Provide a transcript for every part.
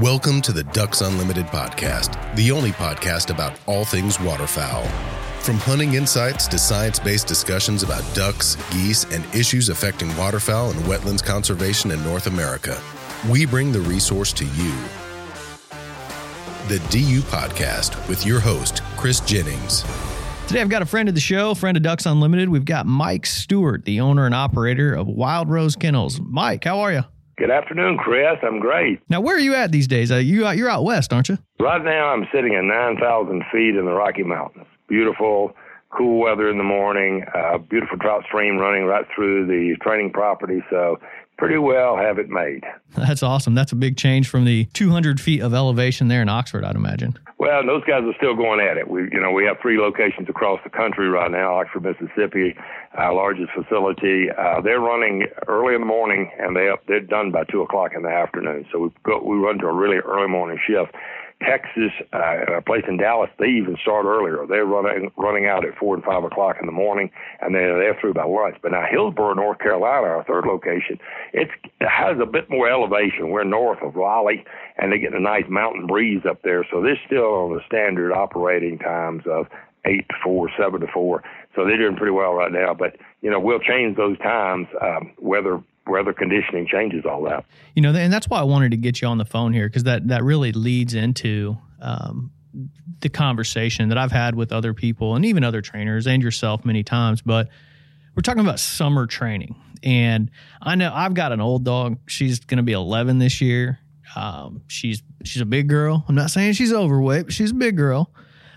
Welcome to the Ducks Unlimited podcast, the only podcast about all things waterfowl. From hunting insights to science based discussions about ducks, geese, and issues affecting waterfowl and wetlands conservation in North America, we bring the resource to you. The DU Podcast with your host, Chris Jennings. Today, I've got a friend of the show, friend of Ducks Unlimited. We've got Mike Stewart, the owner and operator of Wildrose Kennels. Mike, how are you? Good afternoon, Chris. I'm great. Now, where are you at these days? Uh, you you're out west, aren't you? Right now, I'm sitting at 9,000 feet in the Rocky Mountains. Beautiful, cool weather in the morning. Uh, beautiful trout stream running right through the training property. So pretty well have it made. That's awesome. That's a big change from the 200 feet of elevation there in Oxford, I'd imagine. Well, those guys are still going at it. We, you know, we have three locations across the country right now. Oxford, Mississippi, our largest facility. Uh, they're running early in the morning, and they they're done by two o'clock in the afternoon. So we go we run to a really early morning shift. Texas, uh, a place in Dallas, they even start earlier. They're running running out at four and five o'clock in the morning, and they're through by lunch. But now Hillsborough, North Carolina, our third location, it has a bit more elevation. We're north of Raleigh, and they get a nice mountain breeze up there. So they're still on the standard operating times of eight to four, seven to four. So they're doing pretty well right now. But you know, we'll change those times um, weather weather conditioning changes all that. You know, and that's why I wanted to get you on the phone here because that that really leads into um, the conversation that I've had with other people and even other trainers and yourself many times. But we're talking about summer training, and I know I've got an old dog. She's going to be 11 this year. Um, she's she's a big girl. I'm not saying she's overweight, but she's a big girl.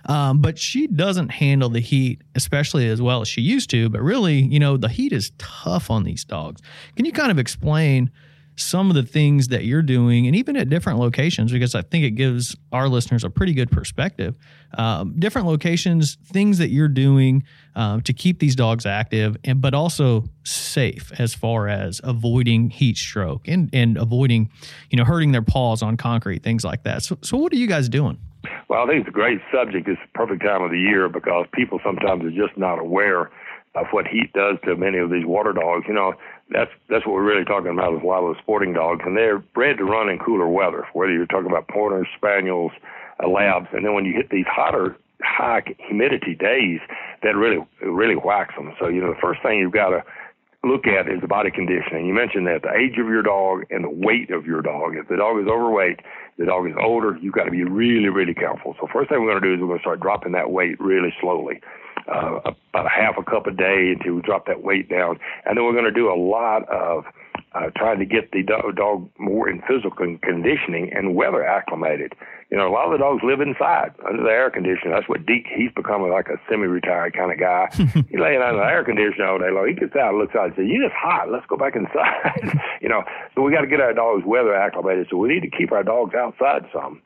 Um, but she doesn't handle the heat, especially as well as she used to. But really, you know, the heat is tough on these dogs. Can you kind of explain some of the things that you're doing, and even at different locations, because I think it gives our listeners a pretty good perspective. Um, different locations, things that you're doing um, to keep these dogs active, and but also safe as far as avoiding heat stroke and and avoiding, you know, hurting their paws on concrete, things like that. So, so what are you guys doing? Well, I think it's a great subject. It's the perfect time of the year because people sometimes are just not aware of what heat does to many of these water dogs. You know, that's that's what we're really talking about with a lot of the sporting dogs, and they're bred to run in cooler weather. Whether you're talking about pointers, spaniels, uh, labs, and then when you hit these hotter, high humidity days, that really really whacks them. So you know, the first thing you've got to look at is the body conditioning. You mentioned that the age of your dog and the weight of your dog. If the dog is overweight, the dog is older, you've got to be really, really careful. So first thing we're going to do is we're going to start dropping that weight really slowly, uh, about a half a cup a day until we drop that weight down, and then we're going to do a lot of uh, trying to get the do- dog more in physical conditioning and weather acclimated. You know, a lot of the dogs live inside under the air conditioner. That's what Deke, he's becoming like a semi-retired kind of guy. he's laying under the air conditioner all day long. He gets out and looks out and says, You're just hot. Let's go back inside." you know, so we got to get our dogs weather acclimated. So we need to keep our dogs outside some.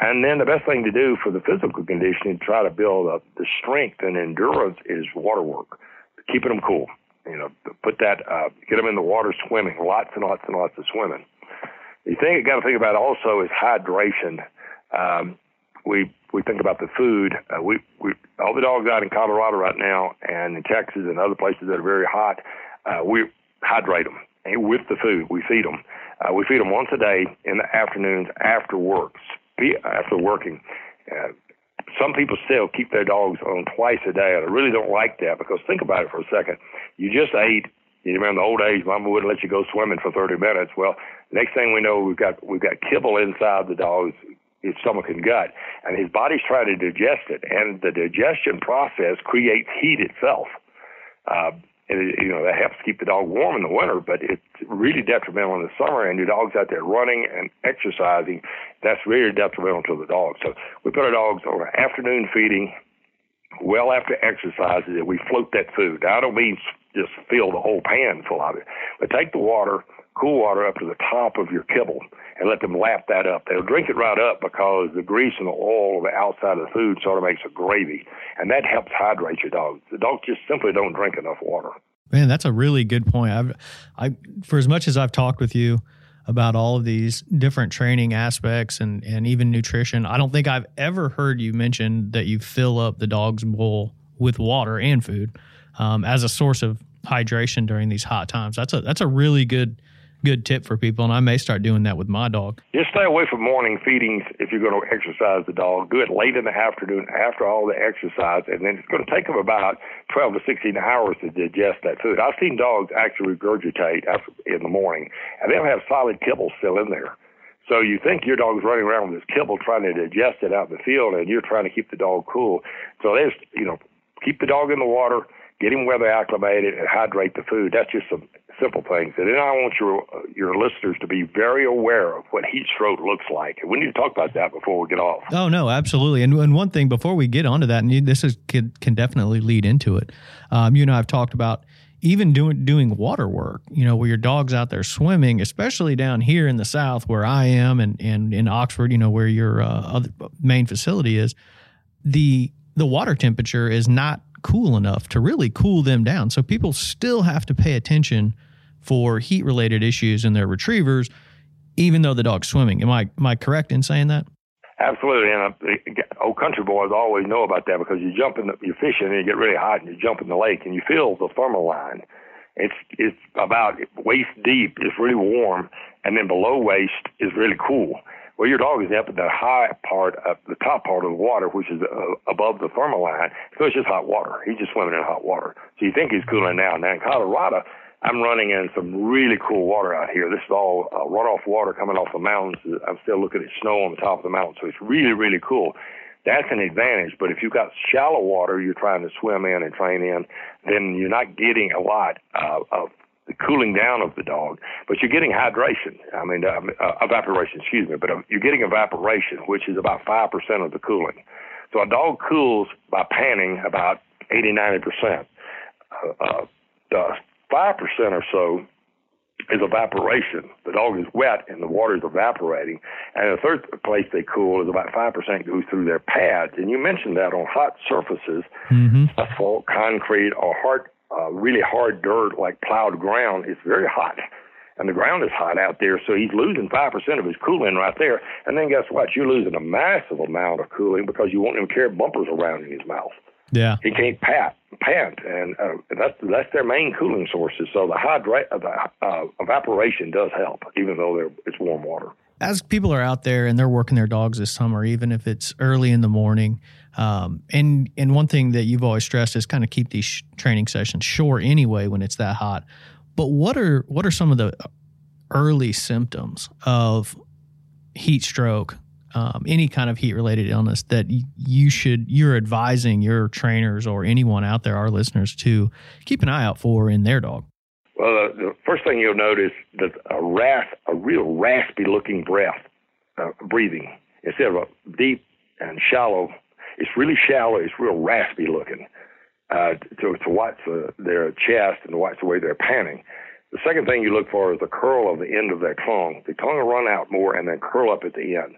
And then the best thing to do for the physical conditioning to try to build up the strength and endurance is water work, keeping them cool. You know, put that, uh, get them in the water swimming, lots and lots and lots of swimming. The thing you got to think about also is hydration. Um, we we think about the food. Uh, we we all the dogs out in Colorado right now and in Texas and other places that are very hot. Uh, we hydrate them and with the food. We feed them. Uh, we feed them once a day in the afternoons after work, after working. Uh, some people still keep their dogs on twice a day, and I really don't like that because think about it for a second. You just ate. You remember the old days, Mama wouldn't let you go swimming for 30 minutes. Well, next thing we know, we've got we've got kibble inside the dog's his stomach and gut, and his body's trying to digest it, and the digestion process creates heat itself. Uh, and it, you know that helps keep the dog warm in the winter, but it's really detrimental in the summer. And your dog's out there running and exercising, that's very detrimental to the dog. So we put our dogs on afternoon feeding, well after exercises, and we float that food. Now, I don't mean just fill the whole pan full of it, but take the water, cool water up to the top of your kibble and let them lap that up. They'll drink it right up because the grease and the oil on the outside of the food sort of makes a gravy, and that helps hydrate your dog. The dogs just simply don't drink enough water. Man, that's a really good point. I've, I, for as much as I've talked with you about all of these different training aspects and and even nutrition, I don't think I've ever heard you mention that you fill up the dog's bowl with water and food um, as a source of hydration during these hot times. That's a that's a really good good tip for people, and I may start doing that with my dog. Just stay away from morning feedings if you're going to exercise the dog. Do it late in the afternoon after all the exercise, and then it's going to take them about 12 to 16 hours to digest that food. I've seen dogs actually regurgitate after, in the morning, and they'll have solid kibble still in there. So you think your dog's running around with this kibble trying to digest it out in the field, and you're trying to keep the dog cool. So there's, you know, keep the dog in the water, get him weather acclimated, and hydrate the food. That's just some simple things. And then I want your your listeners to be very aware of what heat stroke looks like. And we need to talk about that before we get off. Oh no, absolutely. And, and one thing before we get onto that, and you, this is can, can definitely lead into it. Um, you know, I've talked about even doing doing water work. You know, where your dog's out there swimming, especially down here in the south where I am, and and in Oxford, you know, where your uh, other main facility is. The the water temperature is not cool enough to really cool them down. So people still have to pay attention for heat related issues in their retrievers, even though the dog's swimming. Am I am I correct in saying that? Absolutely, and uh, old country boys always know about that because you jump in, the, you're fishing and you get really hot, and you jump in the lake and you feel the thermal line. It's it's about waist deep It's really warm, and then below waist is really cool. Well, your dog is up in the high part of the top part of the water, which is uh, above the thermal line, because it's just hot water. He's just swimming in hot water. So you think he's cooling down. Now in Colorado, I'm running in some really cool water out here. This is all uh, runoff water coming off the mountains. I'm still looking at snow on the top of the mountain, so it's really, really cool. That's an advantage. But if you've got shallow water you're trying to swim in and train in, then you're not getting a lot uh, of the cooling down of the dog, but you're getting hydration. I mean, uh, uh, evaporation, excuse me, but uh, you're getting evaporation, which is about 5% of the cooling. So a dog cools by panning about 80, 90%. Uh, uh, the Five percent or so is evaporation. The dog is wet and the water is evaporating. And the third place they cool is about 5% goes through their pads. And you mentioned that on hot surfaces, mm-hmm. asphalt, concrete, or hard, uh, really hard dirt like plowed ground, it's very hot. And the ground is hot out there, so he's losing 5% of his cooling right there. And then guess what? You're losing a massive amount of cooling because you won't even carry bumpers around in his mouth. Yeah, he can't pat pant, and uh, that's that's their main cooling sources. So the hydra- uh, the uh, evaporation does help, even though it's warm water. As people are out there and they're working their dogs this summer, even if it's early in the morning, um, and and one thing that you've always stressed is kind of keep these sh- training sessions short anyway when it's that hot. But what are what are some of the early symptoms of heat stroke um, any kind of heat related illness that you should you're advising your trainers or anyone out there our listeners to keep an eye out for in their dog Well, uh, the first thing you'll notice that a rasp, a real raspy looking breath, uh, breathing instead of a deep and shallow. It's really shallow. It's real raspy looking. Uh, to to watch the, their chest and to watch the way they're panting. The second thing you look for is the curl of the end of their tongue. The tongue will run out more and then curl up at the end.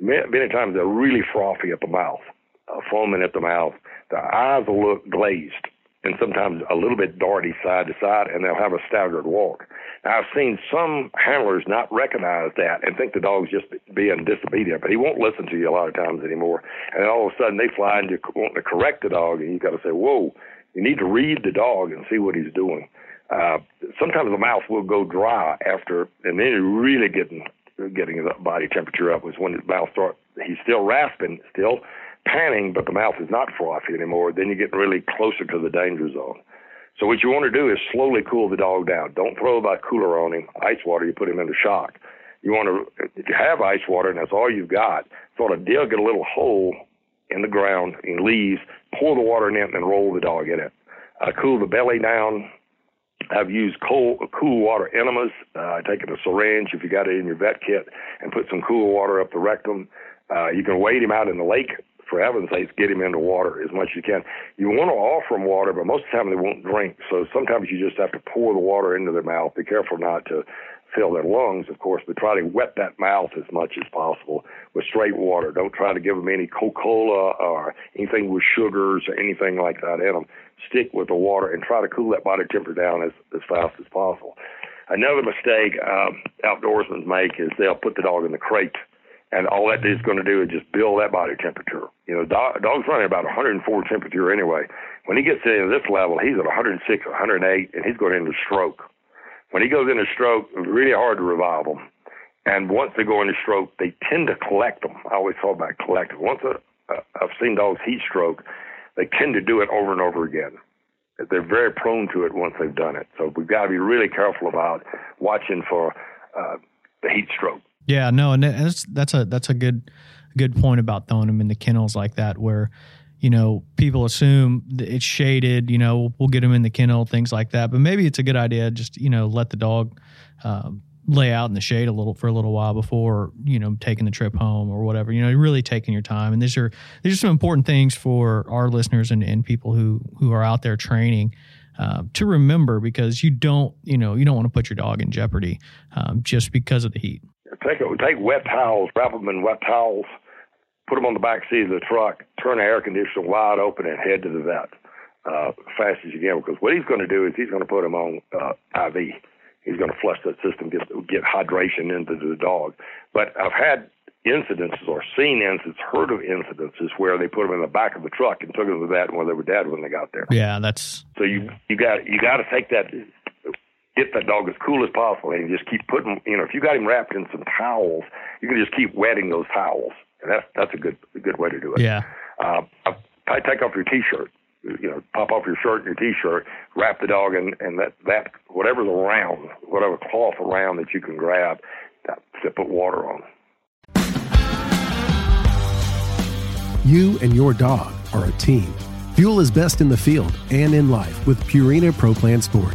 Many, many times they're really frothy at the mouth, uh, foaming at the mouth. The eyes will look glazed and sometimes a little bit darty side to side, and they'll have a staggered walk. Now, I've seen some handlers not recognize that and think the dog's just being disobedient, but he won't listen to you a lot of times anymore. And all of a sudden they fly into wanting to correct the dog, and you've got to say, "Whoa!" You need to read the dog and see what he's doing. Uh, sometimes the mouth will go dry after, and then you're really getting getting his body temperature up. is when his mouth starts. He's still rasping, still panning, but the mouth is not frothy anymore, then you're getting really closer to the danger zone. So what you want to do is slowly cool the dog down. Don't throw a cooler on him, ice water, you put him into shock. You want to, if you have ice water and that's all you've got, sort of dig a little hole in the ground in leaves, pour the water in it, and roll the dog in it. Uh, cool the belly down. I've used cold, cool water enemas. I Uh, taken a syringe, if you got it in your vet kit, and put some cool water up the rectum. Uh, you can wade him out in the lake for heaven's sakes, get him into water as much as you can. You want to offer them water, but most of the time they won't drink. So sometimes you just have to pour the water into their mouth. Be careful not to fill their lungs, of course, but try to wet that mouth as much as possible with straight water. Don't try to give them any Coca-Cola or anything with sugars or anything like that in them. Stick with the water and try to cool that body temperature down as, as fast as possible. Another mistake um, outdoorsmen make is they'll put the dog in the crate and all that is going to do is just build that body temperature. You know, dog, dog's running about 104 temperature anyway. When he gets into this level, he's at 106, 108, and he's going into stroke. When he goes into stroke, it's really hard to revive them. And once they go into stroke, they tend to collect them. I always talk about collective. Once a, uh, I've seen dogs heat stroke, they tend to do it over and over again. They're very prone to it once they've done it. So we've got to be really careful about watching for uh, the heat stroke. Yeah, no, and that's that's a that's a good good point about throwing them in the kennels like that, where you know people assume it's shaded. You know, we'll get them in the kennel, things like that. But maybe it's a good idea just you know let the dog um, lay out in the shade a little for a little while before you know taking the trip home or whatever. You know, really taking your time. And these are these are some important things for our listeners and, and people who who are out there training. Uh, to remember because you don't you know you don't want to put your dog in jeopardy um, just because of the heat take a, take wet towels, wrap them in wet towels, put them on the back seat of the truck, turn the air conditioner wide open, and head to the vet uh, fast as you can. Because what he's going to do is he's going to put him on uh, IV. He's going to flush that system, get get hydration into the dog. But I've had incidences or seen incidents, heard of incidences where they put them in the back of the truck and took them to the vet when they were dead when they got there. Yeah, that's so you you got you got to take that get that dog as cool as possible and just keep putting, you know, if you got him wrapped in some towels, you can just keep wetting those towels. And that's, that's a good, a good way to do it. Yeah. Uh, I take off your t-shirt, you know, pop off your shirt and your t-shirt, wrap the dog in, and that, that, whatever's around, whatever cloth around that you can grab, that, put water on. You and your dog are a team. Fuel is best in the field and in life with Purina Pro Plan Sport.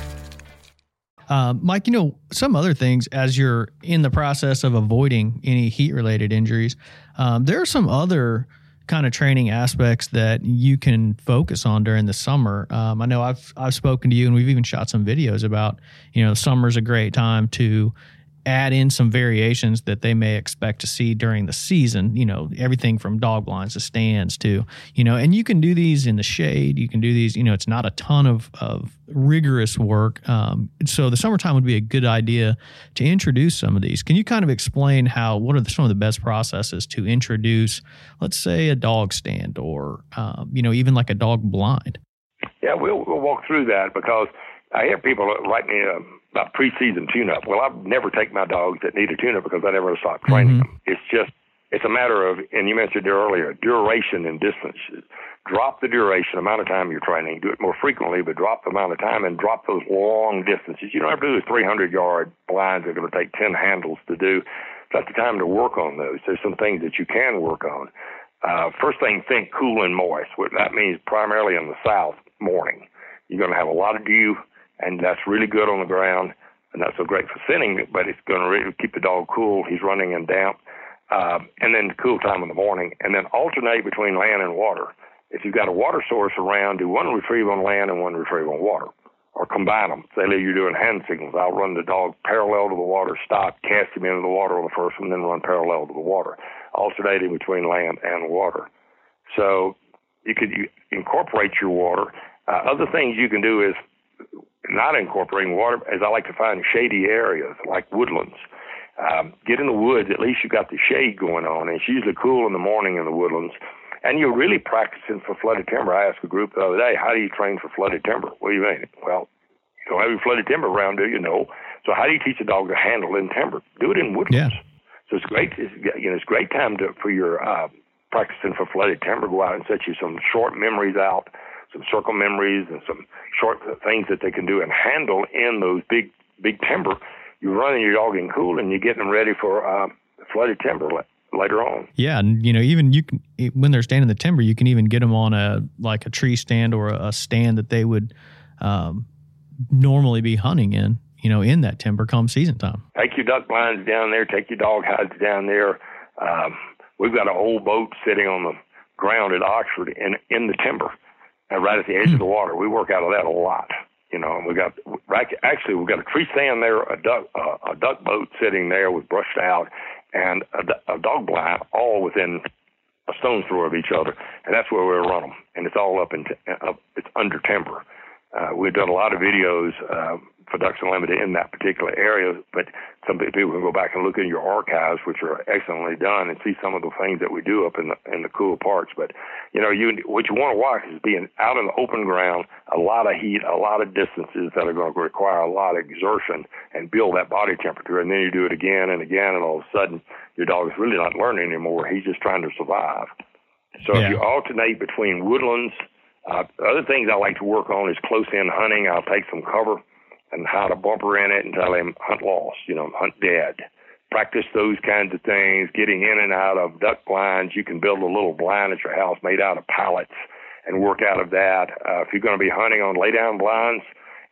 Uh, Mike, you know, some other things as you're in the process of avoiding any heat related injuries, um, there are some other kind of training aspects that you can focus on during the summer. Um, I know I've I've spoken to you and we've even shot some videos about, you know, summer's a great time to add in some variations that they may expect to see during the season, you know, everything from dog blinds to stands to, you know, and you can do these in the shade. You can do these, you know, it's not a ton of, of rigorous work. Um, so the summertime would be a good idea to introduce some of these. Can you kind of explain how, what are the, some of the best processes to introduce, let's say, a dog stand or, um, you know, even like a dog blind? Yeah, we'll, we'll walk through that because I hear people write me um, about preseason tune-up. Well, I never take my dogs that need a tune-up because I never stop training mm-hmm. them. It's just it's a matter of, and you mentioned it earlier, duration and distance. Drop the duration, amount of time you're training. Do it more frequently, but drop the amount of time and drop those long distances. You don't have to do the 300 yard blinds that are going to take 10 handles to do. That's the time to work on those. There's some things that you can work on. Uh, first thing, think cool and moist. What that means primarily in the south, morning. You're going to have a lot of dew and that's really good on the ground and not so great for thinning, but it's going to really keep the dog cool. He's running in damp. Uh, and then the cool time in the morning, and then alternate between land and water. If you've got a water source around, do one retrieve on land and one retrieve on water, or combine them. Say you're doing hand signals. I'll run the dog parallel to the water, stop, cast him into the water on the first one, then run parallel to the water, alternating between land and water. So you could incorporate your water. Uh, other things you can do is not incorporating water, as I like to find shady areas like woodlands. Um, get in the woods, at least you got the shade going on. And it's usually cool in the morning in the woodlands. And you're really practicing for flooded timber. I asked a group the other day, how do you train for flooded timber? What do you mean? Well, you don't have any flooded timber around, do you? No. So how do you teach a dog to handle in timber? Do it in woodlands. Yeah. So it's great. It's, you know, it's great time to for your uh, practicing for flooded timber. Go out and set you some short memories out some circle memories and some short things that they can do and handle in those big big timber. You're running your dog in cool and you're getting them ready for uh, flooded timber later on. Yeah, and you know, even you can when they're standing in the timber, you can even get them on a like a tree stand or a stand that they would um, normally be hunting in. You know, in that timber come season time. Take your duck blinds down there. Take your dog hides down there. Um, we've got an old boat sitting on the ground at Oxford in in the timber uh, right at the edge of the water. We work out of that a lot. You know, And we got actually we've got a tree stand there, a duck uh, a duck boat sitting there with brushed out, and a, a dog blind all within a stone's throw of each other, and that's where we run them. And it's all up in t- uh, it's under timber. Uh, we've done a lot of videos uh, for Ducks Unlimited in that particular area, but some people can go back and look in your archives, which are excellently done, and see some of the things that we do up in the in the cool parts. But you know, you what you want to watch is being out in the open ground, a lot of heat, a lot of distances that are going to require a lot of exertion and build that body temperature, and then you do it again and again, and all of a sudden your dog is really not learning anymore. He's just trying to survive. So yeah. if you alternate between woodlands, uh, other things I like to work on is close in hunting. I'll take some cover and how to bumper in it and tell him hunt lost, you know, hunt dead. Practice those kinds of things, getting in and out of duck blinds. You can build a little blind at your house made out of pallets and work out of that. Uh, if you're going to be hunting on lay down blinds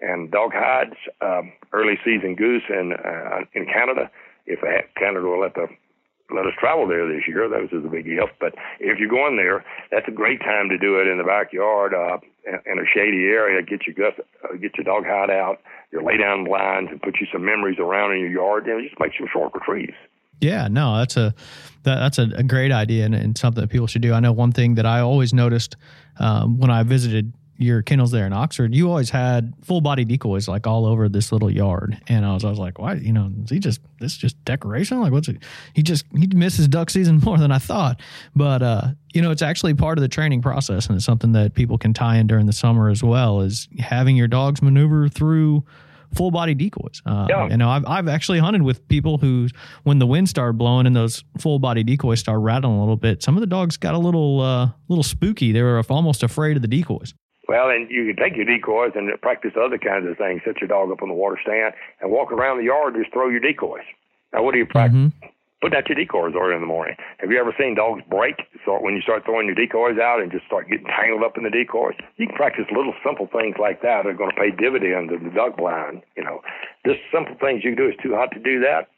and dog hides, um, early season goose in, uh, in Canada, if Canada will let the let us travel there this year. That was a big if. But if you're going there, that's a great time to do it in the backyard, uh, in a shady area. Get your gut, uh, get your dog hide out, your lay down blinds, and put you some memories around in your yard. And just make some short retrieves. Yeah, no, that's a that, that's a, a great idea and, and, something that people should do. I know one thing that I always noticed um, when I visited your kennels there in Oxford, you always had full body decoys like all over this little yard. And I was, I was like, why, you know, is he just, this just decoration? Like what's it? He just, he misses duck season more than I thought. But, uh, you know, it's actually part of the training process and it's something that people can tie in during the summer as well is having your dogs maneuver through full body decoys. Uh, Yeah. You know, I've, I've actually hunted with people who, when the wind started blowing and those full body decoys started rattling a little bit, some of the dogs got a little, uh, little spooky. They were almost afraid of the decoys. Well, and you can take your decoys and practice other kinds of things. Set your dog up on the water stand and walk around the yard. Just throw your decoys. Now, what do you mm-hmm. practice? Put out your decoys early in the morning. Have you ever seen dogs break? So when you start throwing your decoys out and just start getting tangled up in the decoys, you can practice little simple things like that. that are going to pay dividends in the duck blind. You know, just simple things you can do. It's too hot to do that.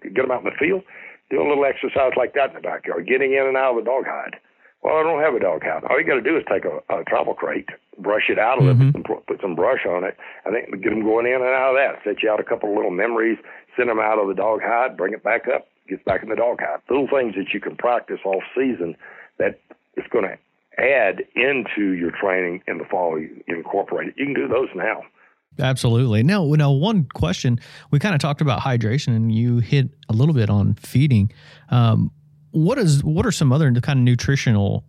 Get them out in the field. Do a little exercise like that in the backyard. Getting in and out of the dog hide. Well, I don't have a dog house. All you got to do is take a, a travel crate, brush it out a little bit, and put, some brush on it. I think get them going in and out of that. Set you out a couple of little memories. Send them out of the dog hide. Bring it back up. Gets back in the dog hide. Little things that you can practice off season that is going to add into your training in the fall. You, you incorporate it. You can do those now. Absolutely. Now, now, one question we kind of talked about hydration, and you hit a little bit on feeding. Um, what is what are some other kind of nutritional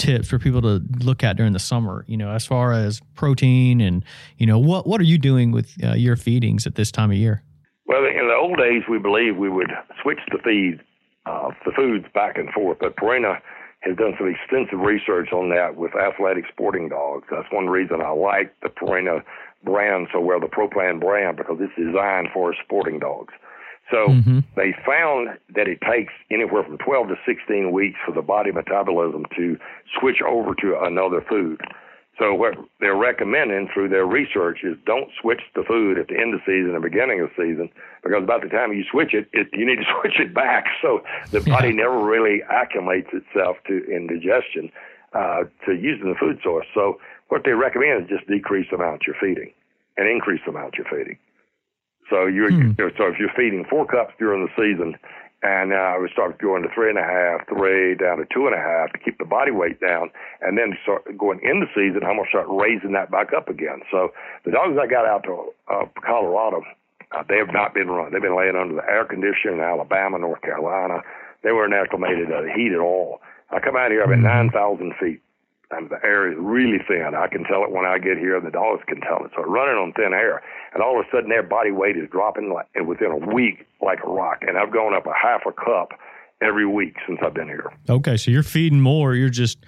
tips for people to look at during the summer? You know, as far as protein and you know what what are you doing with uh, your feedings at this time of year? Well, in the old days, we believed we would switch the feed, uh, the foods back and forth, but Purina has done some extensive research on that with athletic sporting dogs. That's one reason I like the Purina brand so well, the ProPlan brand, because it's designed for sporting dogs. So they found that it takes anywhere from 12 to 16 weeks for the body metabolism to switch over to another food. So what they're recommending through their research is don't switch the food at the end of season and beginning of season because about the time you switch it, it you need to switch it back. So the body never really acclimates itself to in digestion uh, to using the food source. So what they recommend is just decrease the amount you're feeding and increase the amount you're feeding. So you're so if you're feeding four cups during the season, and uh, we start going to three and a half, three down to two and a half to keep the body weight down, and then start going in the season, I'm gonna start raising that back up again. So the dogs I got out to uh, Colorado, uh, they have not been run. They've been laying under the air conditioner in Alabama, North Carolina. They weren't acclimated to the heat at all. I come out here, I'm at 9,000 feet and the air is really thin. I can tell it when I get here, and the dogs can tell it. So running on thin air, and all of a sudden their body weight is dropping like within a week like a rock. And I've gone up a half a cup every week since I've been here. Okay, so you're feeding more. You're just,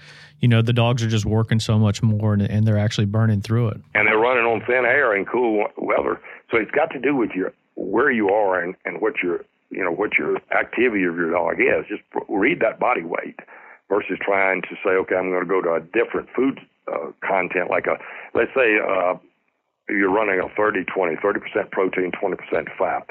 you know, the dogs are just working so much more, and, and they're actually burning through it. And they're running on thin air in cool weather. So it's got to do with your where you are and and what your you know what your activity of your dog is. Just read that body weight versus trying to say, okay, I'm going to go to a different food uh, content, like a, let's say uh, you're running a 30 20, 30% protein, 20% fat.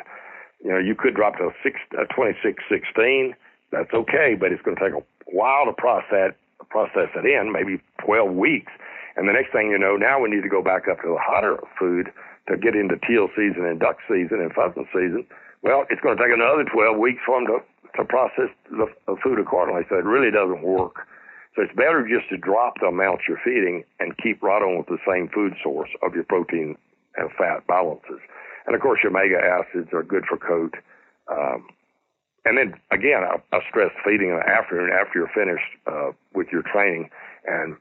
You know, you could drop to a, six, a 26 16. That's okay, but it's going to take a while to process, process it in, maybe 12 weeks. And the next thing you know, now we need to go back up to the hotter food to get into teal season and duck season and pheasant season. Well, it's going to take another 12 weeks for them to to process the, food accordingly. So it really doesn't work. So it's better just to drop the amount you're feeding and keep right on with the same food source of your protein and fat balances. And of course, your omega acids are good for coat. Um, and then again, I, I stress feeding in the afternoon after you're finished uh, with your training and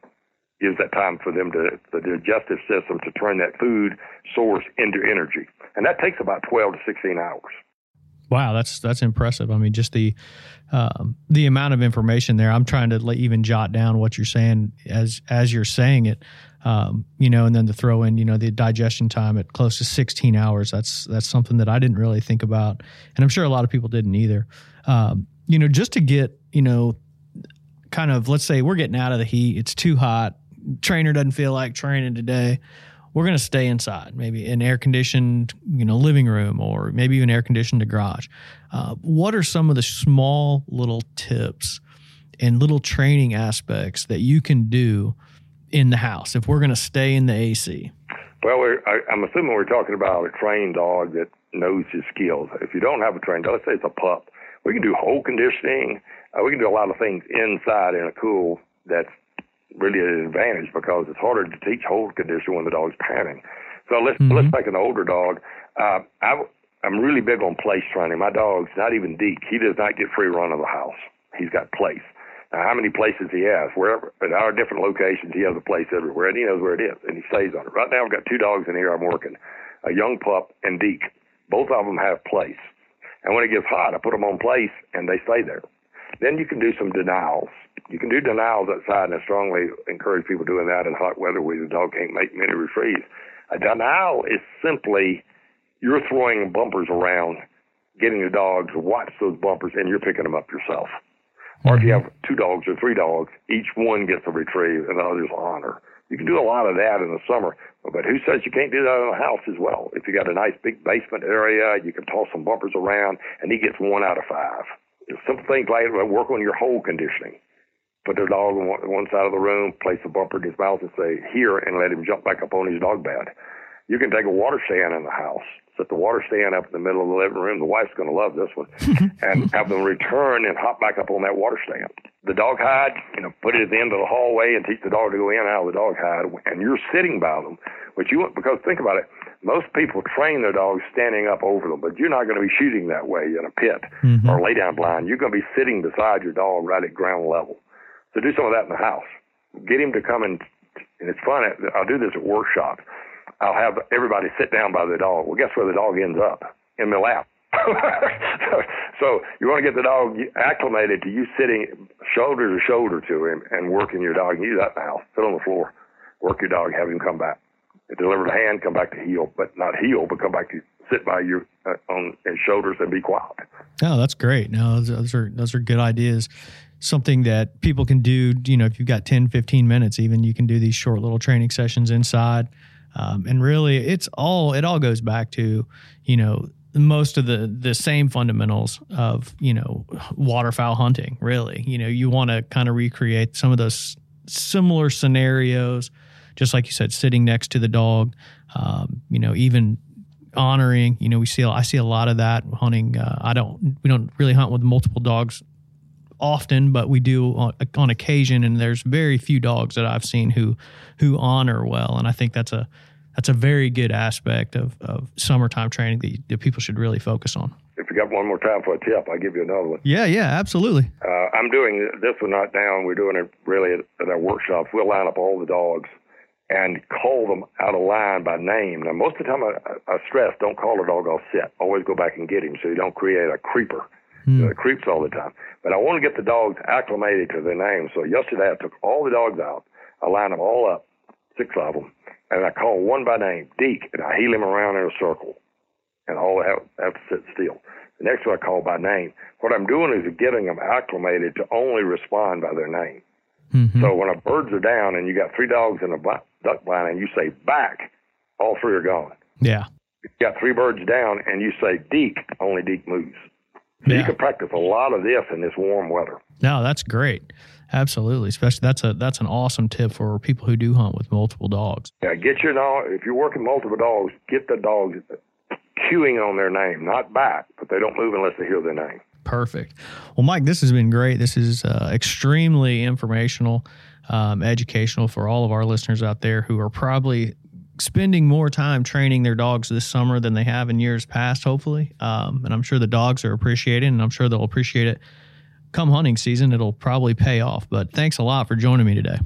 gives that time for them to the digestive system to turn that food source into energy. And that takes about 12 to 16 hours. Wow, that's that's impressive. I mean, just the um, the amount of information there. I'm trying to even jot down what you're saying as as you're saying it. Um, you know, and then to throw in, you know, the digestion time at close to 16 hours. That's that's something that I didn't really think about, and I'm sure a lot of people didn't either. Um, you know, just to get, you know, kind of let's say we're getting out of the heat. It's too hot. Trainer doesn't feel like training today we're going to stay inside, maybe an air conditioned, you know, living room or maybe even air conditioned garage. Uh, what are some of the small little tips and little training aspects that you can do in the house if we're going to stay in the AC? Well, I, I'm assuming we're talking about a trained dog that knows his skills. If you don't have a trained dog, let's say it's a pup, we can do hold conditioning. Uh, we can do a lot of things inside in a cool that's really an advantage because it's harder to teach hold condition when the dog's panting. So let's mm-hmm. let's take an older dog. Uh, I, I'm really big on place training. My dog's not even Deke. He does not get free run of the house. He's got place. Now, how many places he has? Wherever at our different locations, he has a place everywhere, and he knows where it is, and he stays on it. Right now, I've got two dogs in here I'm working. a young pup, and Deke. Both of them have place. And when it gets hot, I put them on place and they stay there. Then you can do some denials. You can do denials outside, and I strongly encourage people doing that in hot weather where the dog can't make many retrieves. A denial is simply you're throwing bumpers around, getting the dog to watch those bumpers, and you're picking them up yourself. Or if you mm-hmm. have two dogs or three dogs, each one gets a retrieve and the others honor. You can do a lot of that in the summer, but who says you can't do that in the house as well? If you got a nice big basement area, you can toss some bumpers around, and he gets one out of five. Simple things like work on your hold conditioning. Put the dog on one, one side of the room, place a bumper in his mouth, and say here, and let him jump back up on his dog bed. You can take a water stand in the house set the water stand up in the middle of the living room. The wife's going to love this one, and have them return and hop back up on that water stand. The dog hide, you know, put it at the end of the hallway and teach the dog to go in and out of the dog hide, and you're sitting by them. But you want because think about it, most people train their dogs standing up over them, but you're not going to be shooting that way in a pit mm-hmm. or lay down blind. You're going to be sitting beside your dog right at ground level. So do some of that in the house. Get him to come and and it's fun. I'll do this at workshops I'll have everybody sit down by the dog. Well, guess where the dog ends up? In the lap. so, so you want to get the dog acclimated to you sitting shoulder to shoulder to him and working your dog. You do that in the house. Sit on the floor, work your dog, have him come back. Deliver the hand, come back to heel, but not heel, but come back to sit by your uh, on shoulders and be quiet. Oh, that's great. No, those, those are those are good ideas something that people can do you know if you've got 10 15 minutes even you can do these short little training sessions inside um, and really, it's all it all goes back to you know most of the the same fundamentals of you know waterfowl hunting. Really, you know, you want to kind of recreate some of those similar scenarios, just like you said, sitting next to the dog. Um, you know, even honoring. You know, we see I see a lot of that hunting. Uh, I don't we don't really hunt with multiple dogs often, but we do on, on, occasion. And there's very few dogs that I've seen who who honor well, and I think that's a that's a very good aspect of, of summertime training that, you, that people should really focus on. If you got one more time for a tip, I'll give you another one. Yeah, yeah, absolutely. Uh, I'm doing this one not down. We're doing it really at, at our workshops. We'll line up all the dogs and call them out of line by name. Now, most of the time, I, I stress don't call a dog off set. Always go back and get him so you don't create a creeper. Mm. Uh, creeps all the time. But I want to get the dogs acclimated to their name. So yesterday I took all the dogs out. I lined them all up, six of them, and I call one by name, Deke, and I heel him around in a circle, and all have, have to sit still. The next one I call by name. What I'm doing is getting them acclimated to only respond by their name. Mm-hmm. So when a birds are down and you got three dogs in a duck blind and you say back, all three are gone. Yeah. You got three birds down and you say Deke, only Deke moves. So yeah. you can practice a lot of this in this warm weather. No, that's great. Absolutely, especially that's a that's an awesome tip for people who do hunt with multiple dogs. Yeah, get your dog. If you're working multiple dogs, get the dogs cueing on their name, not back, but they don't move unless they hear their name. Perfect. Well, Mike, this has been great. This is uh, extremely informational, um, educational for all of our listeners out there who are probably spending more time training their dogs this summer than they have in years past, hopefully. Um, and I'm sure the dogs are appreciating, and I'm sure they'll appreciate it come hunting season. It'll probably pay off. But thanks a lot for joining me today.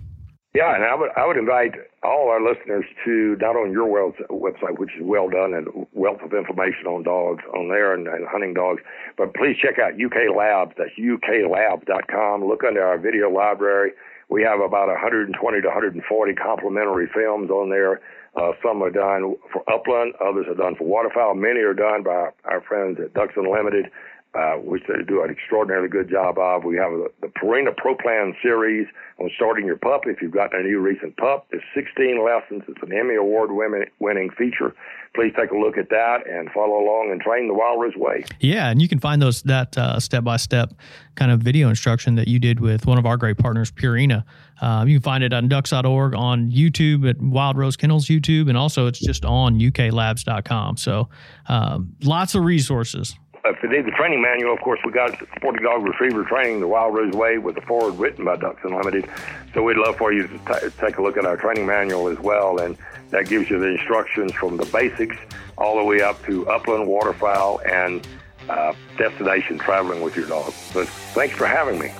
Yeah, and I would I would invite all our listeners to not on your website, which is well done and wealth of information on dogs on there and, and hunting dogs, but please check out UK Labs. That's uklabs.com. Look under our video library. We have about 120 to 140 complimentary films on there uh, some are done for upland, others are done for waterfowl. Many are done by our friends at Ducks Unlimited, uh, which they do an extraordinarily good job of. We have the, Purina Pro Plan series on starting your pup. If you've got a new recent pup, it's 16 lessons. It's an Emmy Award winning feature. Please take a look at that and follow along and train the Wildrose way. Yeah, and you can find those that step by step kind of video instruction that you did with one of our great partners, Purina. Uh, you can find it on ducks.org, on YouTube at Wildrose Kennels YouTube, and also it's just on uklabs.com. So um, lots of resources if you need the training manual, of course, we got Sporting Dog Retriever Training, the Wildrose Way, with a forward written by Ducks Unlimited. So we'd love for you to t- take a look at our training manual as well, and that gives you the instructions from the basics all the way up to upland waterfowl and uh, destination traveling with your dog. So thanks for having me.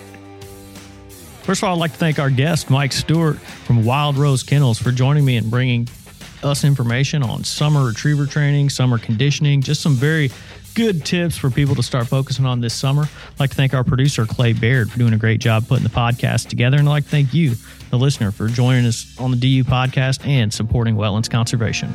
First of all, I'd like to thank our guest, Mike Stewart from Wildrose Kennels, for joining me and bringing us information on summer retriever training, summer conditioning, just some very good tips for people to start focusing on this summer. I'd like to thank our producer, Clay Baird, for doing a great job putting the podcast together. And I'd like to thank you, the listener, for joining us on the DU podcast and supporting wetlands conservation.